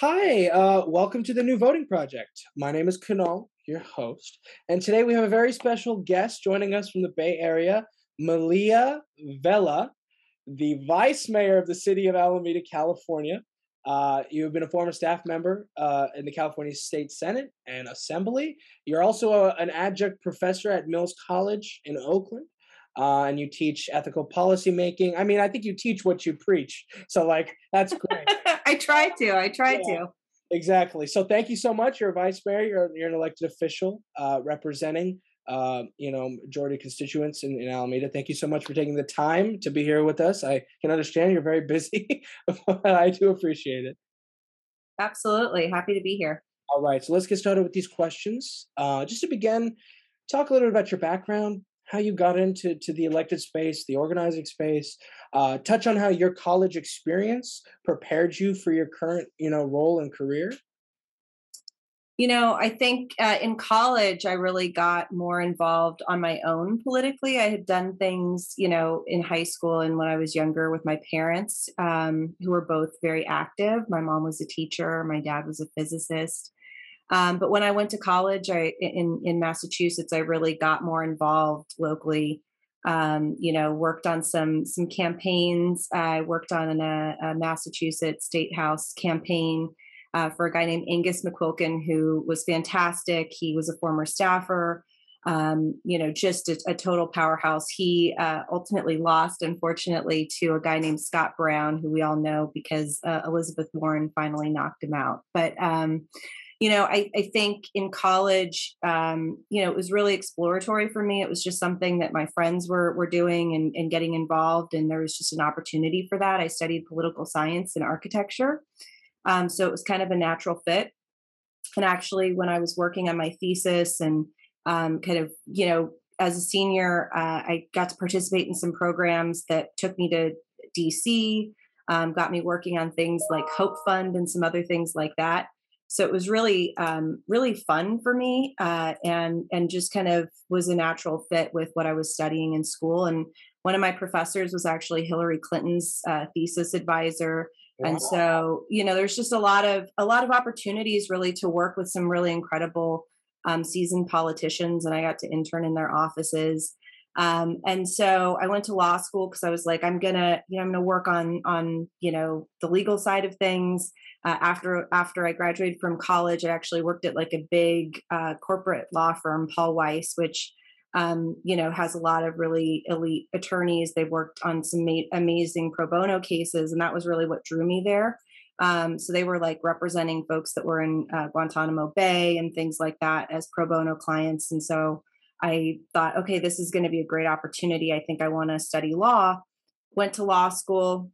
Hi, uh, welcome to the New Voting Project. My name is Kunal, your host, and today we have a very special guest joining us from the Bay Area, Malia Vella, the Vice Mayor of the City of Alameda, California. Uh, you've been a former staff member uh, in the California State Senate and Assembly. You're also a, an adjunct professor at Mills College in Oakland. Uh, and you teach ethical policymaking. I mean, I think you teach what you preach. So, like, that's great. I try to. I try yeah, to. Exactly. So, thank you so much. You're a vice mayor. You're, you're an elected official uh, representing, uh, you know, majority constituents in, in Alameda. Thank you so much for taking the time to be here with us. I can understand you're very busy, but I do appreciate it. Absolutely. Happy to be here. All right. So, let's get started with these questions. Uh, just to begin, talk a little bit about your background, how you got into to the elected space, the organizing space. Uh, touch on how your college experience prepared you for your current, you know, role and career. You know, I think uh, in college I really got more involved on my own politically. I had done things, you know, in high school and when I was younger with my parents, um, who were both very active. My mom was a teacher, my dad was a physicist. Um, but when I went to college, I in in Massachusetts, I really got more involved locally. Um, you know, worked on some some campaigns. I worked on a, a Massachusetts State House campaign uh, for a guy named Angus McQuilken, who was fantastic. He was a former staffer. Um, you know, just a, a total powerhouse. He uh, ultimately lost, unfortunately, to a guy named Scott Brown, who we all know because uh, Elizabeth Warren finally knocked him out. But um, you know, I, I think in college, um, you know, it was really exploratory for me. It was just something that my friends were were doing and, and getting involved, and there was just an opportunity for that. I studied political science and architecture, um, so it was kind of a natural fit. And actually, when I was working on my thesis and um, kind of, you know, as a senior, uh, I got to participate in some programs that took me to DC, um, got me working on things like Hope Fund and some other things like that so it was really um, really fun for me uh, and and just kind of was a natural fit with what i was studying in school and one of my professors was actually hillary clinton's uh, thesis advisor wow. and so you know there's just a lot of a lot of opportunities really to work with some really incredible um, seasoned politicians and i got to intern in their offices um, and so I went to law school because I was like, I'm gonna, you know, I'm gonna work on on you know the legal side of things. Uh, after after I graduated from college, I actually worked at like a big uh, corporate law firm, Paul Weiss, which um, you know has a lot of really elite attorneys. They worked on some ma- amazing pro bono cases, and that was really what drew me there. Um, so they were like representing folks that were in uh, Guantanamo Bay and things like that as pro bono clients, and so I thought, okay, this is going to be a great opportunity. I think I want to study law. Went to law school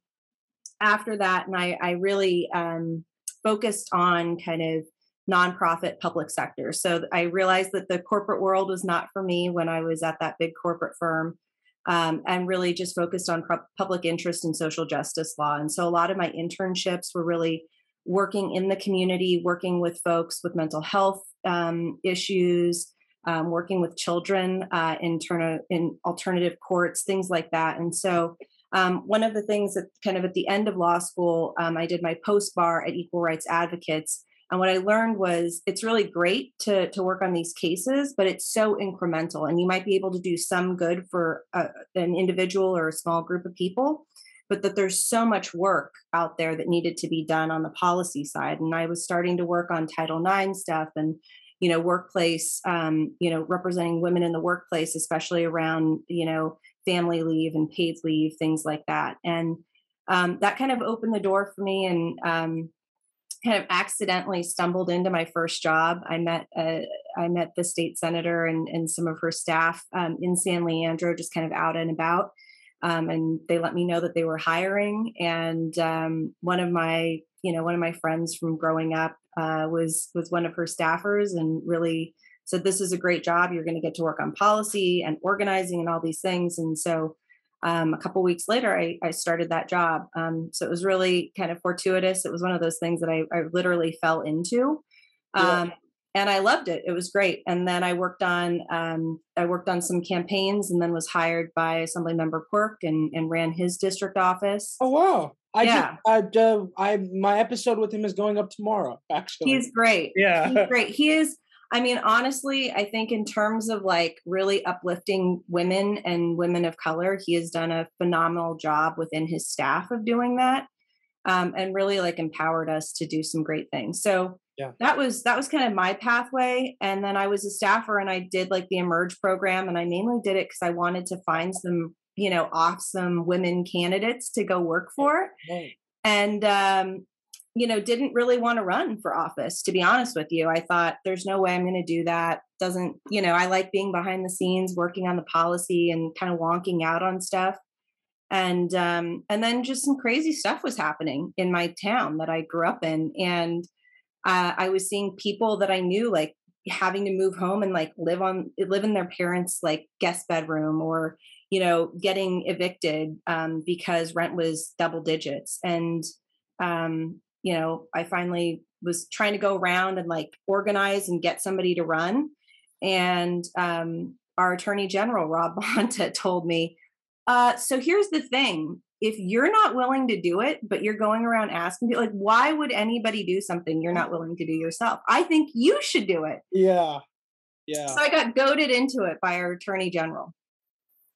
after that, and I, I really um, focused on kind of nonprofit public sector. So I realized that the corporate world was not for me when I was at that big corporate firm. Um, and really just focused on public interest and social justice law. And so a lot of my internships were really working in the community, working with folks with mental health um, issues, um, working with children uh, in, turn- in alternative courts, things like that. And so, um, one of the things that kind of at the end of law school, um, I did my post bar at Equal Rights Advocates. And what I learned was it's really great to, to work on these cases, but it's so incremental. And you might be able to do some good for a, an individual or a small group of people, but that there's so much work out there that needed to be done on the policy side. And I was starting to work on Title IX stuff and you know workplace um, you know representing women in the workplace especially around you know family leave and paid leave things like that. And um, that kind of opened the door for me and um, kind of accidentally stumbled into my first job. I met uh, i met the state senator and, and some of her staff um, in san leandro just kind of out and about um, and they let me know that they were hiring. And um, one of my you know one of my friends from growing up uh, was was one of her staffers and really said this is a great job you're going to get to work on policy and organizing and all these things and so um, a couple weeks later I, I, started that job um, so it was really kind of fortuitous it was one of those things that i, I literally fell into um, and I loved it. It was great. And then I worked on um, I worked on some campaigns, and then was hired by Assemblymember Quirk and and ran his district office. Oh wow! I yeah. Just, uh, I my episode with him is going up tomorrow. Actually, he's great. Yeah, he's great. He is. I mean, honestly, I think in terms of like really uplifting women and women of color, he has done a phenomenal job within his staff of doing that, um, and really like empowered us to do some great things. So yeah that was that was kind of my pathway and then i was a staffer and i did like the emerge program and i mainly did it because i wanted to find some you know awesome women candidates to go work for right. and um you know didn't really want to run for office to be honest with you. I thought there's no way i'm going to do that. Doesn't you know i like being behind the scenes working on the policy and kind of wonking out on stuff. And um and then just some crazy stuff was happening in my town that i grew up in and uh, I was seeing people that I knew like having to move home and like live on live in their parents like guest bedroom or you know getting evicted um, because rent was double digits and um, you know I finally was trying to go around and like organize and get somebody to run and um, our attorney general Rob Bonta told me uh, so here's the thing if you're not willing to do it, but you're going around asking people, like, why would anybody do something you're not willing to do yourself? I think you should do it. Yeah. Yeah. So I got goaded into it by our attorney general.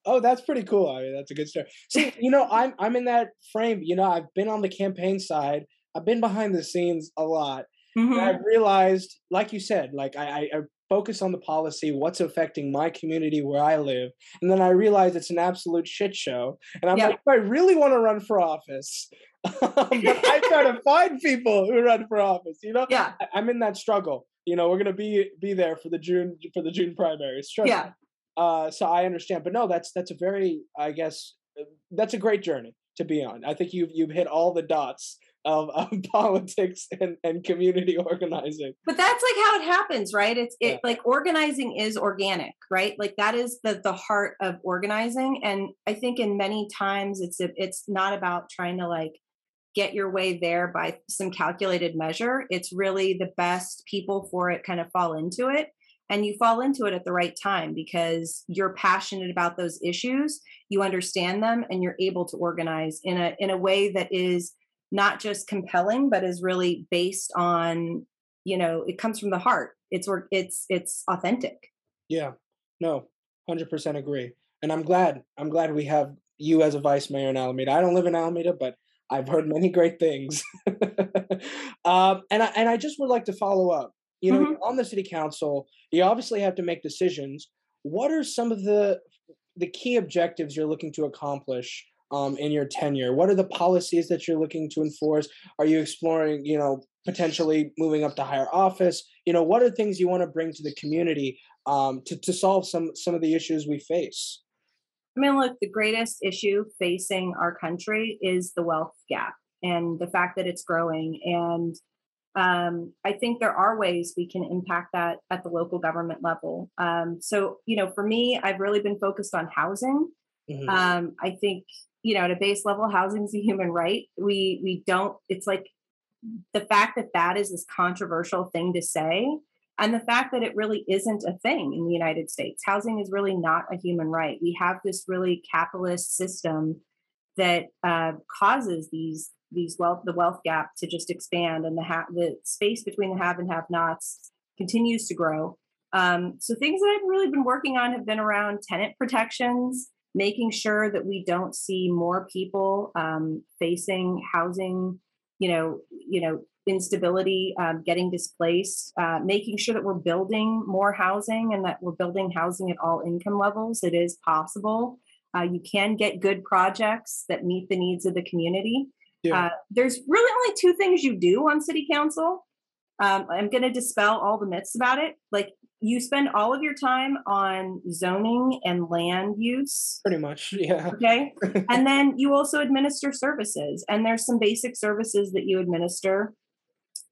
Oh, that's pretty cool. I mean, that's a good story. See, you know, I'm I'm in that frame. You know, I've been on the campaign side. I've been behind the scenes a lot. Mm-hmm. I've realized, like you said, like I, I, focus on the policy, what's affecting my community where I live. And then I realize it's an absolute shit show. And I'm yeah. like, I really want to run for office. but I try to find people who run for office, you know? Yeah. I, am in that struggle. You know, we're gonna be be there for the June for the June primaries. Trust yeah. Uh, so I understand. But no, that's that's a very, I guess, uh, that's a great journey to be on. I think you've you've hit all the dots of, of politics and, and community organizing. But that's like how it happens, right? It's it yeah. like organizing is organic, right? Like that is the the heart of organizing. And I think in many times it's a, it's not about trying to like get your way there by some calculated measure. It's really the best people for it kind of fall into it and you fall into it at the right time because you're passionate about those issues you understand them and you're able to organize in a in a way that is not just compelling but is really based on you know it comes from the heart. It's it's it's authentic. Yeah. No 100% agree and i'm glad i'm glad we have you as a vice mayor in alameda. I don't live in alameda but i've heard many great things. Um, and I, and i just would like to follow up you know mm-hmm. on the city council you obviously have to make decisions what are some of the the key objectives you're looking to accomplish um, in your tenure? What are the policies that you're looking to enforce? Are you exploring, you know, potentially moving up to higher office? You know, what are things you want to bring to the community um, to to solve some some of the issues we face? I mean, look, the greatest issue facing our country is the wealth gap and the fact that it's growing. And um, I think there are ways we can impact that at the local government level. Um, so, you know, for me, I've really been focused on housing. Mm-hmm. Um, I think you know, at a base level, housing is a human right. We we don't. It's like the fact that that is this controversial thing to say, and the fact that it really isn't a thing in the United States. Housing is really not a human right. We have this really capitalist system that uh, causes these these wealth the wealth gap to just expand, and the ha- the space between the have and have nots continues to grow. Um, so things that I've really been working on have been around tenant protections making sure that we don't see more people um, facing housing, you know, you know, instability, um, getting displaced, uh, making sure that we're building more housing and that we're building housing at all income levels. It is possible. Uh, you can get good projects that meet the needs of the community. Yeah. Uh, there's really only two things you do on city council. Um, I'm going to dispel all the myths about it. Like you spend all of your time on zoning and land use. Pretty much, yeah. Okay. and then you also administer services, and there's some basic services that you administer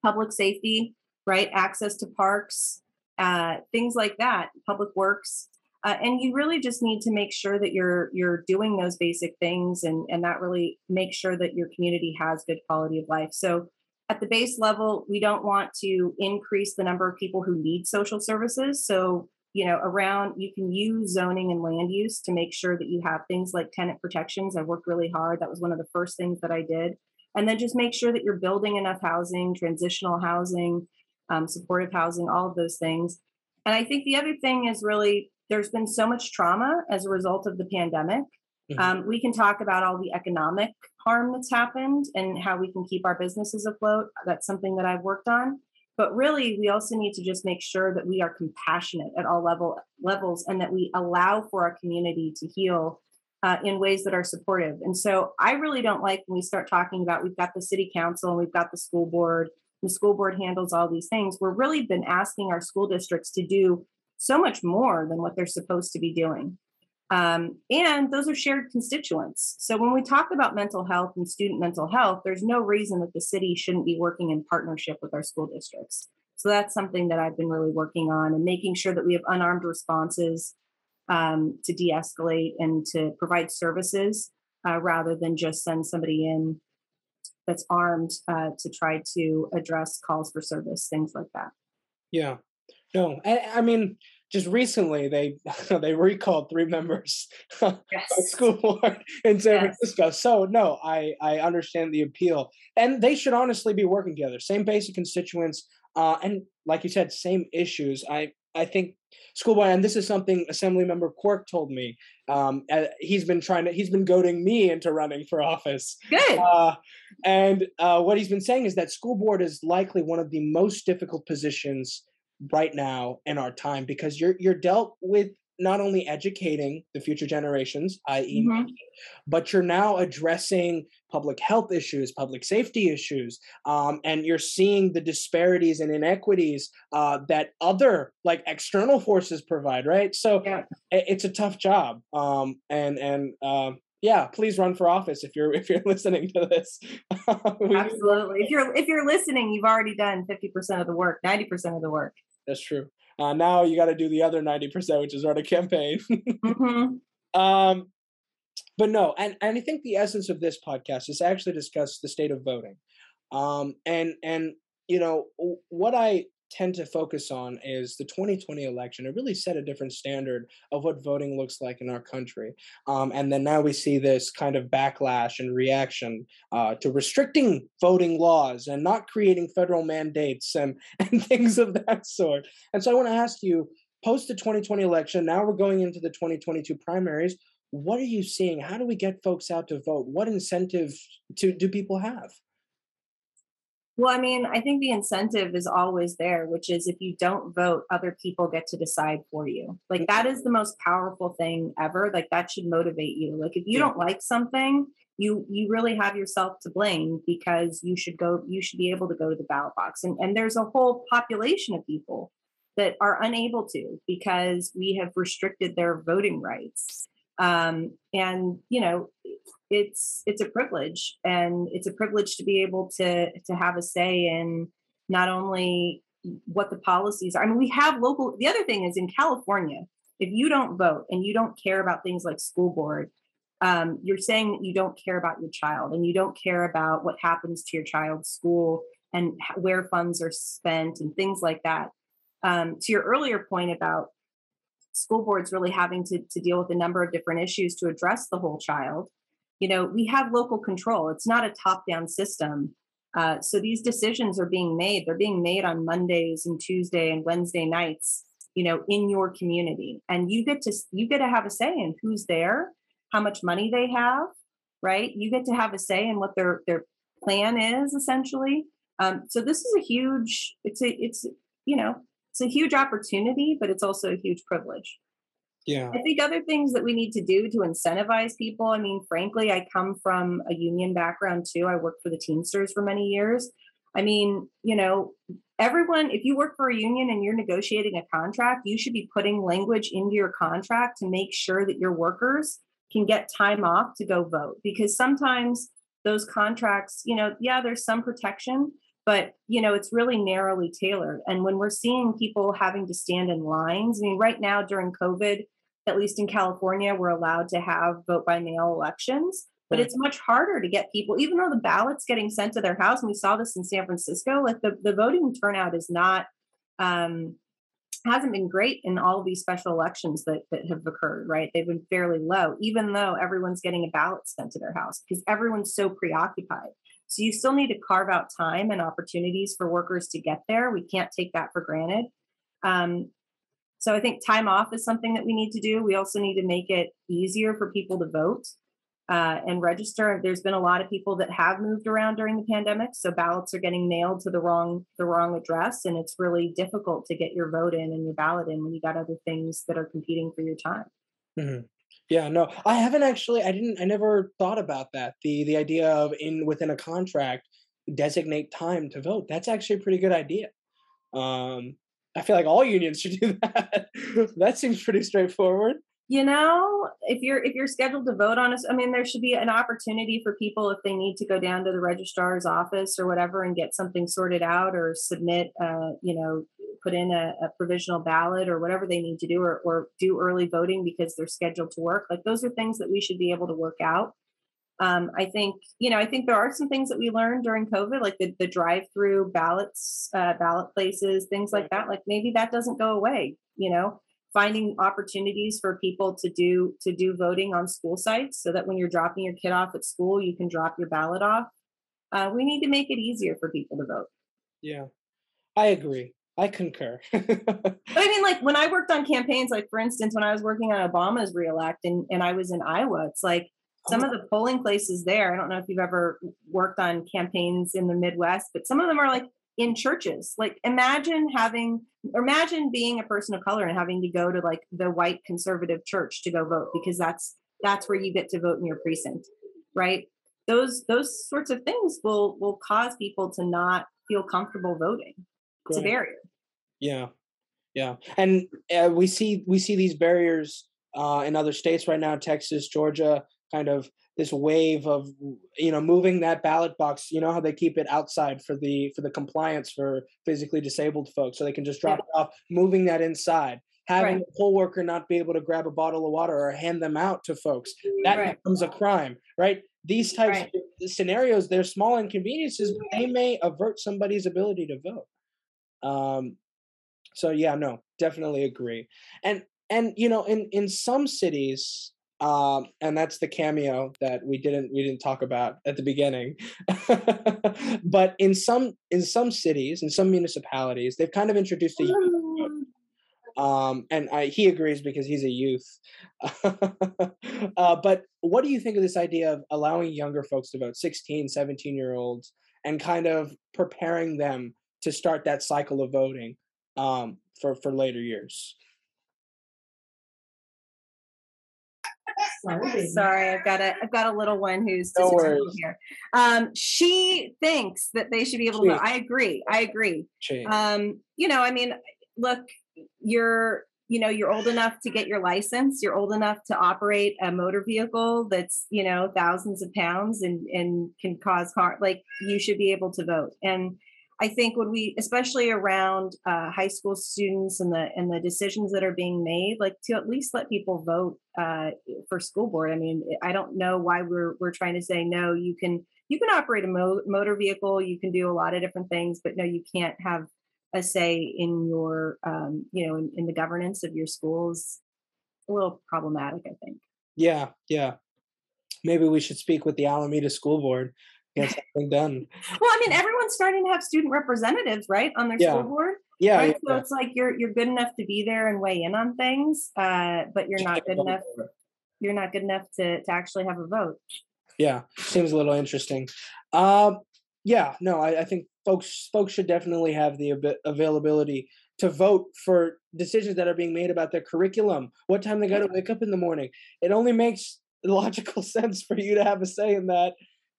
public safety, right? Access to parks, uh, things like that, public works. Uh, and you really just need to make sure that you're you're doing those basic things and and that really makes sure that your community has good quality of life so at the base level, we don't want to increase the number of people who need social services. So, you know, around you can use zoning and land use to make sure that you have things like tenant protections. I worked really hard. That was one of the first things that I did. And then just make sure that you're building enough housing, transitional housing, um, supportive housing, all of those things. And I think the other thing is really there's been so much trauma as a result of the pandemic. Mm-hmm. Um, we can talk about all the economic harm that's happened and how we can keep our businesses afloat. That's something that I've worked on. But really, we also need to just make sure that we are compassionate at all level levels and that we allow for our community to heal uh, in ways that are supportive. And so, I really don't like when we start talking about we've got the city council and we've got the school board. The school board handles all these things. We're really been asking our school districts to do so much more than what they're supposed to be doing. Um, and those are shared constituents. So when we talk about mental health and student mental health, there's no reason that the city shouldn't be working in partnership with our school districts. So that's something that I've been really working on and making sure that we have unarmed responses um, to de escalate and to provide services uh, rather than just send somebody in that's armed uh, to try to address calls for service, things like that. Yeah. No, I, I mean, just recently they they recalled three members yes. of school board in San yes. Francisco. So no, I I understand the appeal, and they should honestly be working together. Same basic constituents, uh, and like you said, same issues. I I think school board, and this is something Assembly Member Quirk told me. Um, he's been trying to, he's been goading me into running for office. Good. Uh, and uh, what he's been saying is that school board is likely one of the most difficult positions right now in our time because you're you're dealt with not only educating the future generations, i.e., mm-hmm. but you're now addressing public health issues, public safety issues, um, and you're seeing the disparities and inequities uh, that other like external forces provide. Right, so yeah. it, it's a tough job, um, and and um, yeah, please run for office if you're if you're listening to this. Absolutely. If you're if you're listening, you've already done fifty percent of the work, ninety percent of the work. That's true. Uh, now you got to do the other 90%, which is run a campaign. mm-hmm. um, but no, and, and I think the essence of this podcast is actually discuss the state of voting. Um, and, and, you know, what I tend to focus on is the 2020 election. It really set a different standard of what voting looks like in our country. Um, and then now we see this kind of backlash and reaction uh, to restricting voting laws and not creating federal mandates and, and things of that sort. And so I want to ask you post the 2020 election, now we're going into the 2022 primaries. What are you seeing? How do we get folks out to vote? What incentive to, do people have? Well, I mean, I think the incentive is always there, which is if you don't vote, other people get to decide for you. Like that is the most powerful thing ever. Like that should motivate you. Like if you yeah. don't like something, you you really have yourself to blame because you should go you should be able to go to the ballot box. And and there's a whole population of people that are unable to because we have restricted their voting rights. Um, and you know, it's it's a privilege and it's a privilege to be able to to have a say in not only what the policies are. I mean we have local the other thing is in california if you don't vote and you don't care about things like school board um, you're saying that you don't care about your child and you don't care about what happens to your child's school and where funds are spent and things like that. Um, to your earlier point about school boards really having to, to deal with a number of different issues to address the whole child. You know we have local control. It's not a top down system. Uh, so these decisions are being made. They're being made on mondays and tuesday and wednesday nights you know in your community. And you get to you get to have a say in who's there how much money they have right? You get to have a say in what their their plan is essentially. Um, so this is a huge it's a it's you know it's a huge opportunity but it's also a huge privilege yeah. I think other things that we need to do to incentivize people. I mean, frankly, I come from a union background too. I worked for the Teamsters for many years. I mean, you know, everyone, if you work for a union and you're negotiating a contract, you should be putting language into your contract to make sure that your workers can get time off to go vote. Because sometimes those contracts, you know, yeah, there's some protection, but you know it's really narrowly tailored. And when we're seeing people having to stand in lines i mean right now during covid at least in California, we're allowed to have vote by mail elections. but it's much harder to get people even though the ballots getting sent to their house and we saw this in san francisco like the, the voting turnout is not um hasn't been great in all of these special elections that that have occurred right? They've been fairly low even though everyone's getting a ballot sent to their house because everyone's so preoccupied so you still need to carve out time and opportunities for workers to get there we can't take that for granted um, so I think time off is something that we need to do. We also need to make it easier for people to vote uh, and register. There's been a lot of people that have moved around during the pandemic, so ballots are getting mailed to the wrong the wrong address, and it's really difficult to get your vote in and your ballot in when you got other things that are competing for your time. Mhm. Yeah, no, I haven't actually. I didn't. I never thought about that. The the idea of in within a contract designate time to vote. That's actually a pretty good idea. Um, I feel like all unions should do that. that seems pretty straightforward. you know if you're if you're scheduled to vote on us i mean there should be an opportunity for people if they need to go down to the registrar's office or whatever and get something sorted out or submit uh you know put in a, a provisional ballot or whatever they need to do or, or do early voting because they're scheduled to work like those are things that we should be able to work out um, I think you know I think there are some things that we learned during COVID, like the, the drive-through ballots, uh, ballot places, things like that. Like maybe that doesn't go away. You know, finding opportunities for people to do to do voting on school sites, so that when you're dropping your kid off at school, you can drop your ballot off. Uh, we need to make it easier for people to vote. Yeah, I agree. I concur. But I mean, like when I worked on campaigns, like for instance, when I was working on Obama's reelect and, and I was in Iowa, it's like some oh. of the polling places there. I don't know if you've ever worked on campaigns in the Midwest, but some of them are like in churches. Like imagine having, or imagine being a person of color and having to go to like the white conservative church to go vote because that's that's where you get to vote in your precinct, right? Those those sorts of things will will cause people to not feel comfortable voting. It's a barrier. Yeah, yeah, and uh, we see we see these barriers uh, in other states right now, Texas, Georgia, kind of this wave of you know moving that ballot box. You know how they keep it outside for the for the compliance for physically disabled folks, so they can just drop it off. Moving that inside, having Right. a poll worker not be able to grab a bottle of water or hand them out to folks, that Right. becomes a crime, right? These types Right. of scenarios, they're small inconveniences, but they may avert somebody's ability to vote. Um, so yeah, no, definitely agree. And and you know, in in some cities, um, and that's the cameo that we didn't we didn't talk about at the beginning. but in some in some cities, in some municipalities, they've kind of introduced a youth um, and I, he agrees because he's a youth. uh, but what do you think of this idea of allowing younger folks to vote, 16, 17 year olds, and kind of preparing them to start that cycle of voting um, for, for later years? Sorry, I've got a I've got a little one who's No here. Um, she thinks that they should be able to vote. I agree. I agree. Um, you know, I mean, look, you're you know you're old enough to get your license. You're old enough to operate a motor vehicle that's you know thousands of pounds and and can cause harm. Like you should be able to vote. And I think when we, especially around uh, high school students and the and the decisions that are being made, like to at least let people vote uh, for school board. I mean, I don't know why we're we're trying to say no. You can you can operate a mo- motor vehicle. You can do a lot of different things, but no, you can't have a say in your um, you know in, in the governance of your schools. A little problematic, I think. yeah, yeah. Maybe we should speak with the Alameda School Board, get something done. Well, I mean, everyone's starting to have student representatives, right, on their Yeah. school board. Yeah, right? yeah, So yeah. it's like you're you're good enough to be there and weigh in on things, uh, but you're not good enough. You're not good enough to to actually have a vote. Yeah, seems a little interesting. Um, yeah, no, I, I think folks folks should definitely have the abi- availability to vote for decisions that are being made about their curriculum, what time they got to wake up in the morning. It only makes logical sense for you to have a say in that.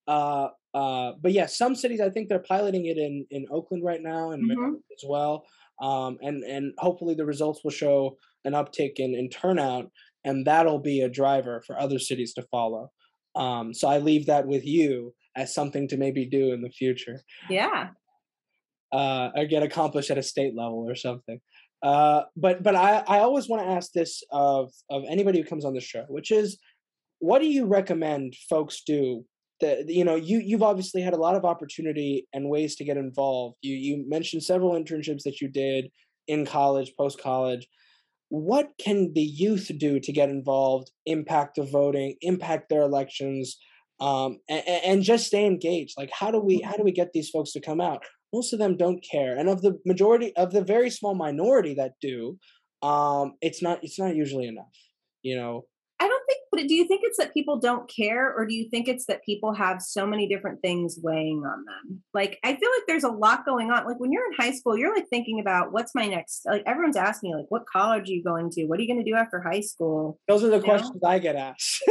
Uh, uh, but yeah, some cities I think they're piloting it in in Oakland right now and Mhm. Maryland as well. Um, and and hopefully the results will show an uptick in in turnout, and that'll be a driver for other cities to follow. Um, so I leave that with you as something to maybe do in the future, Yeah. uh, or get accomplished at a state level or something. Uh, but but I, I always want to ask this of of anybody who comes on the show, which is what do you recommend folks do that you know you you've obviously had a lot of opportunity and ways to get involved. You you mentioned several internships that you did in college post college what can the youth do to get involved impact the voting impact their elections um, and, and just stay engaged? Like how do we how do we get these folks to come out? Most of them don't care and of the majority of the very small minority that do um, it's not it's not usually enough you know but do you think it's that people don't care, or do you think it's that people have so many different things weighing on them? Like, I feel like there's a lot going on. Like, when you're in high school, you're like thinking about what's my next, like, everyone's asking you, like, what college are you going to? What are you going to do after high school? Those are the you questions know? I get asked.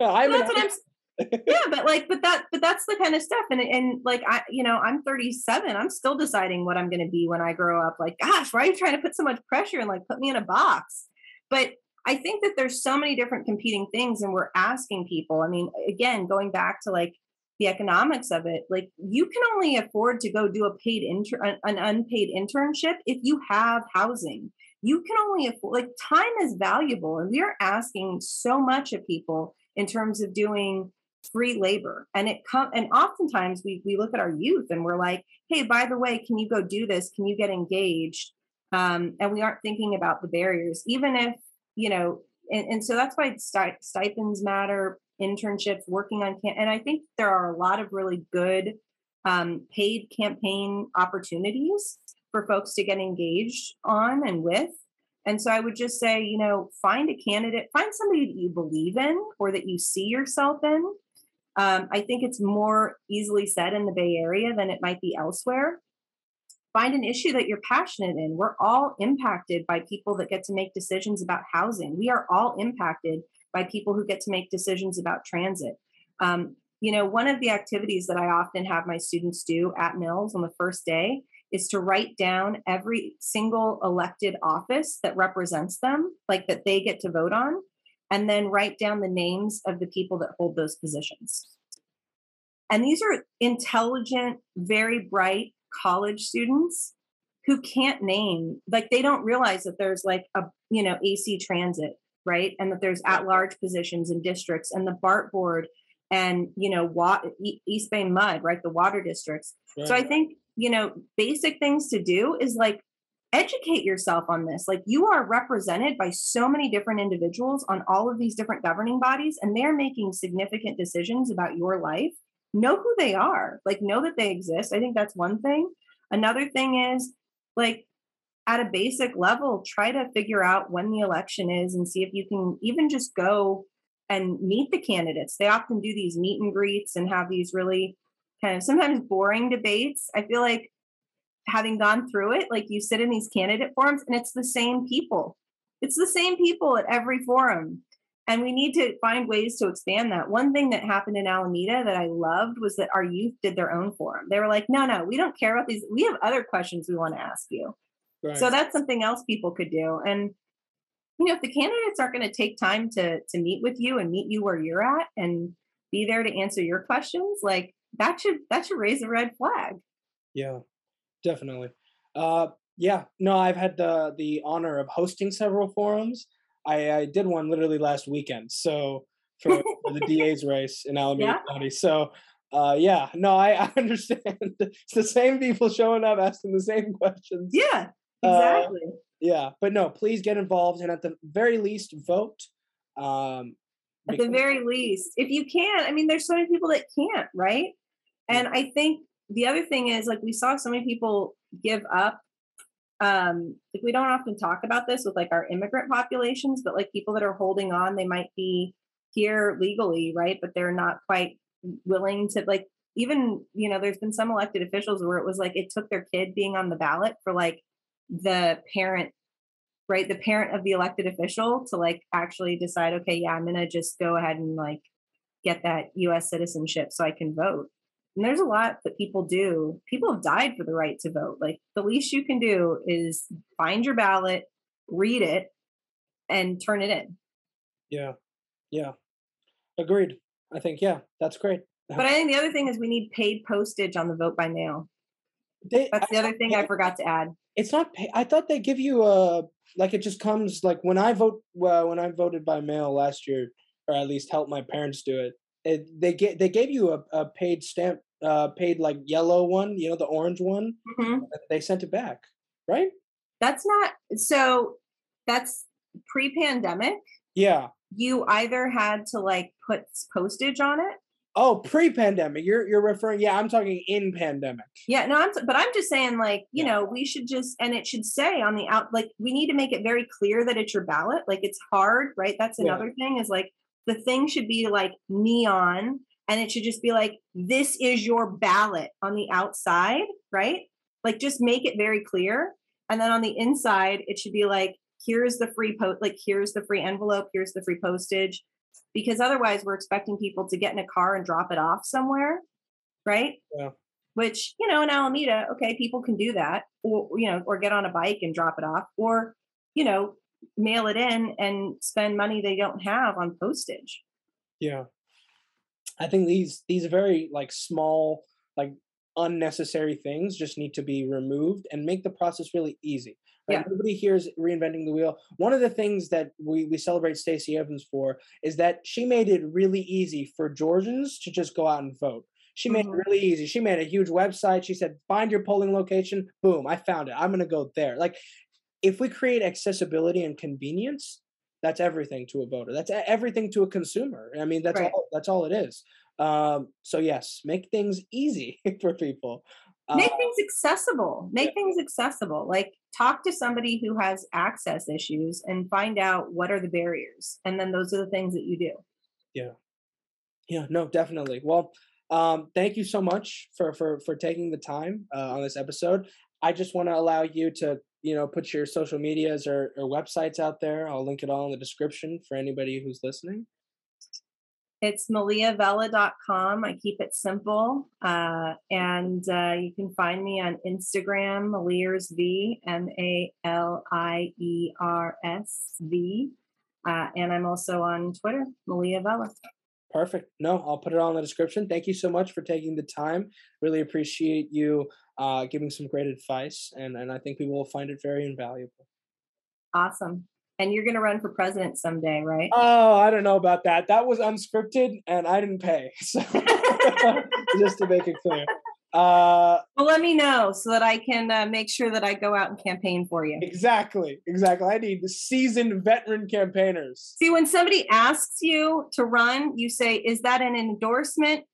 I'm, that's what I'm yeah, but like, but that, but that's the kind of stuff. And, and like, I, you know, I'm 37. I'm still deciding what I'm going to be when I grow up. Like, gosh, why are you trying to put so much pressure and like put me in a box? But I think that there's so many different competing things, and we're asking people. I mean, again, going back to like the economics of it, like you can only afford to go do a paid inter an unpaid internship if you have housing. You can only afford like time is valuable, and we are asking so much of people in terms of doing free labor and it come and oftentimes we we look at our youth and we're like hey by the way can you go do this can you get engaged um, and we aren't thinking about the barriers even if you know, and, and so that's why stipends matter, internships, working on, cam- and I think there are a lot of really good um, paid campaign opportunities for folks to get engaged on and with. And so I would just say, you know, find a candidate, find somebody that you believe in or that you see yourself in. Um, I think it's more easily said in the Bay Area than it might be elsewhere find an issue that you're passionate in. We're all impacted by people that get to make decisions about housing. We are all impacted by people who get to make decisions about transit. Um, you know, one of the activities that I often have my students do at Mills on the first day is to write down every single elected office that represents them, like that they get to vote on, and then write down the names of the people that hold those positions. And these are intelligent, very bright, college students who can't name like they don't realize that there's like a you know AC transit right? And that there's at large positions in districts and the BART board and you know what East Bay mud right? The water districts. So I think you know basic things to do is like educate yourself on this. Like you are represented by so many different individuals on all of these different governing bodies and they're making significant decisions about your life know who they are like know that they exist i think that's one thing. Another thing is like at a basic level try to figure out when the election is and see if you can even just go and meet the candidates. They often do these meet and greets and have these really kind of sometimes boring debates. I feel like having gone through it like you sit in these candidate forums and it's the same people. It's the same people at every forum and we need to find ways to expand that. One thing that happened in Alameda that I loved was that our youth did their own forum. They were like, no, no, we don't care about these. We have other questions we want to ask you. Right. So that's something else people could do. And you know, if the candidates aren't going to take time to to meet with you and meet you where you're at and be there to answer your questions, like that should that should raise a red flag. Yeah, definitely. Uh, yeah, no, I've had the the honor of hosting several forums I, I did one literally last weekend. So for, for the DA's race in Alameda yeah. County. So uh, yeah, no, I, I, understand. it's the same people showing up asking the same questions. Yeah, uh, exactly. Uh, yeah, but no, please get involved and at the very least vote. Um, at the very least, if you can, I mean, there's so many people that can't, right? And I think the other thing is like we saw so many people give up um like we don't often talk about this with like our immigrant populations but like people that are holding on they might be here legally right? But they're not quite willing to like even you know there's been some elected officials where it was like it took their kid being on the ballot for like the parent right? The parent of the elected official to like actually decide okay yeah i'm gonna just go ahead and like get that us citizenship so i can vote and there's a lot that people do. People have died for the right to vote. Like the least you can do is find your ballot, read it, and turn it in. Yeah. Yeah. Agreed. I think, yeah, that's great. Uh-huh. But I think the other thing is we need paid postage on the vote by mail. They, that's the I other thing pay, I forgot to add. It's not pay. I thought they give you a like it just comes like when I vote well, when I voted by mail last year, or at least helped my parents do it. It they get they gave you a, a paid stamp, uh, paid like yellow one, you know, the orange one. Mhm. They sent it back, right? That's not so. That's pre-pandemic. Yeah. You either had to like put postage on it. Oh, pre-pandemic. You're you're referring. Yeah, I'm talking in pandemic. Yeah, no, I'm. t- But I'm just saying, like, you know, we should just, and it should say on the out, like, we need to make it very clear that it's your ballot. Like, it's hard, right? That's Yeah. another thing. Is like the thing should be like neon, and it should just be like, this is your ballot on the outside, right? Like, just make it very clear, and then on the inside, it should be like, here's the free post, like, here's the free envelope, here's the free postage, because otherwise, we're expecting people to get in a car and drop it off somewhere, right? Yeah. which you know in alameda okay people can do that or you know or get on a bike and drop it off or you know mail it in and spend money they don't have on postage Yeah. I think these these very like small like unnecessary things just need to be removed and make the process really easy. Right? Yeah. Nobody here is reinventing the wheel. One of the things that we we celebrate Stacey Evans for is that she made it really easy for Georgians to just go out and vote. She made Mhm. it really easy. She made a huge website. She said, "Find your polling location." Boom, I found it. I'm going to go there. Like if we create accessibility and convenience, that's everything to a voter. That's everything to a consumer. I mean, that's Right. all. That's all it is. Um, so yes, make things easy for people. Uh, make things accessible make things accessible like talk to somebody who has access issues and find out what are the barriers and then those are the things that you do Yeah, yeah, no, definitely. Well, um, thank you so much for for for taking the time uh, on this episode. I just want to allow you to you know put your social medias or, or websites out there. I'll link it all in the description for anybody who's listening. It's maliavella.com. I keep it simple. Uh, and uh, you can find me on Instagram, Maliers V, M A L I E R S V. Uh, and I'm also on Twitter, Malia Vella. Perfect. No, I'll put it all in the description. Thank you so much for taking the time. Really appreciate you uh, giving some great advice, and and I think people will find it very invaluable. Awesome. And you're going to run for president someday, right? Oh, I don't know about that. That was unscripted, and I didn't pay. So just to make it clear. Uh, Well, let me know so that I can uh, make sure that I go out and campaign for you. exactly, exactly. I need the seasoned veteran campaigners. See, when somebody asks you to run, you say, Is that an endorsement?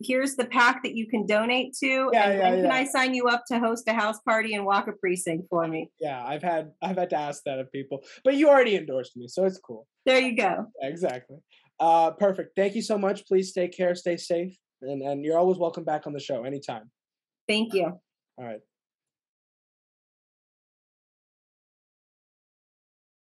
Here's the PAC that you can donate to. Yeah, and yeah, when can. I sign you up to host a house party and walk a precinct for me? Yeah, I've had I've had to ask that of people, but you already endorsed me, so it's cool. There you go. Exactly. Uh, perfect. Thank you so much. Please take care, stay safe, and and you're always welcome back on the show anytime. Thank you. All right.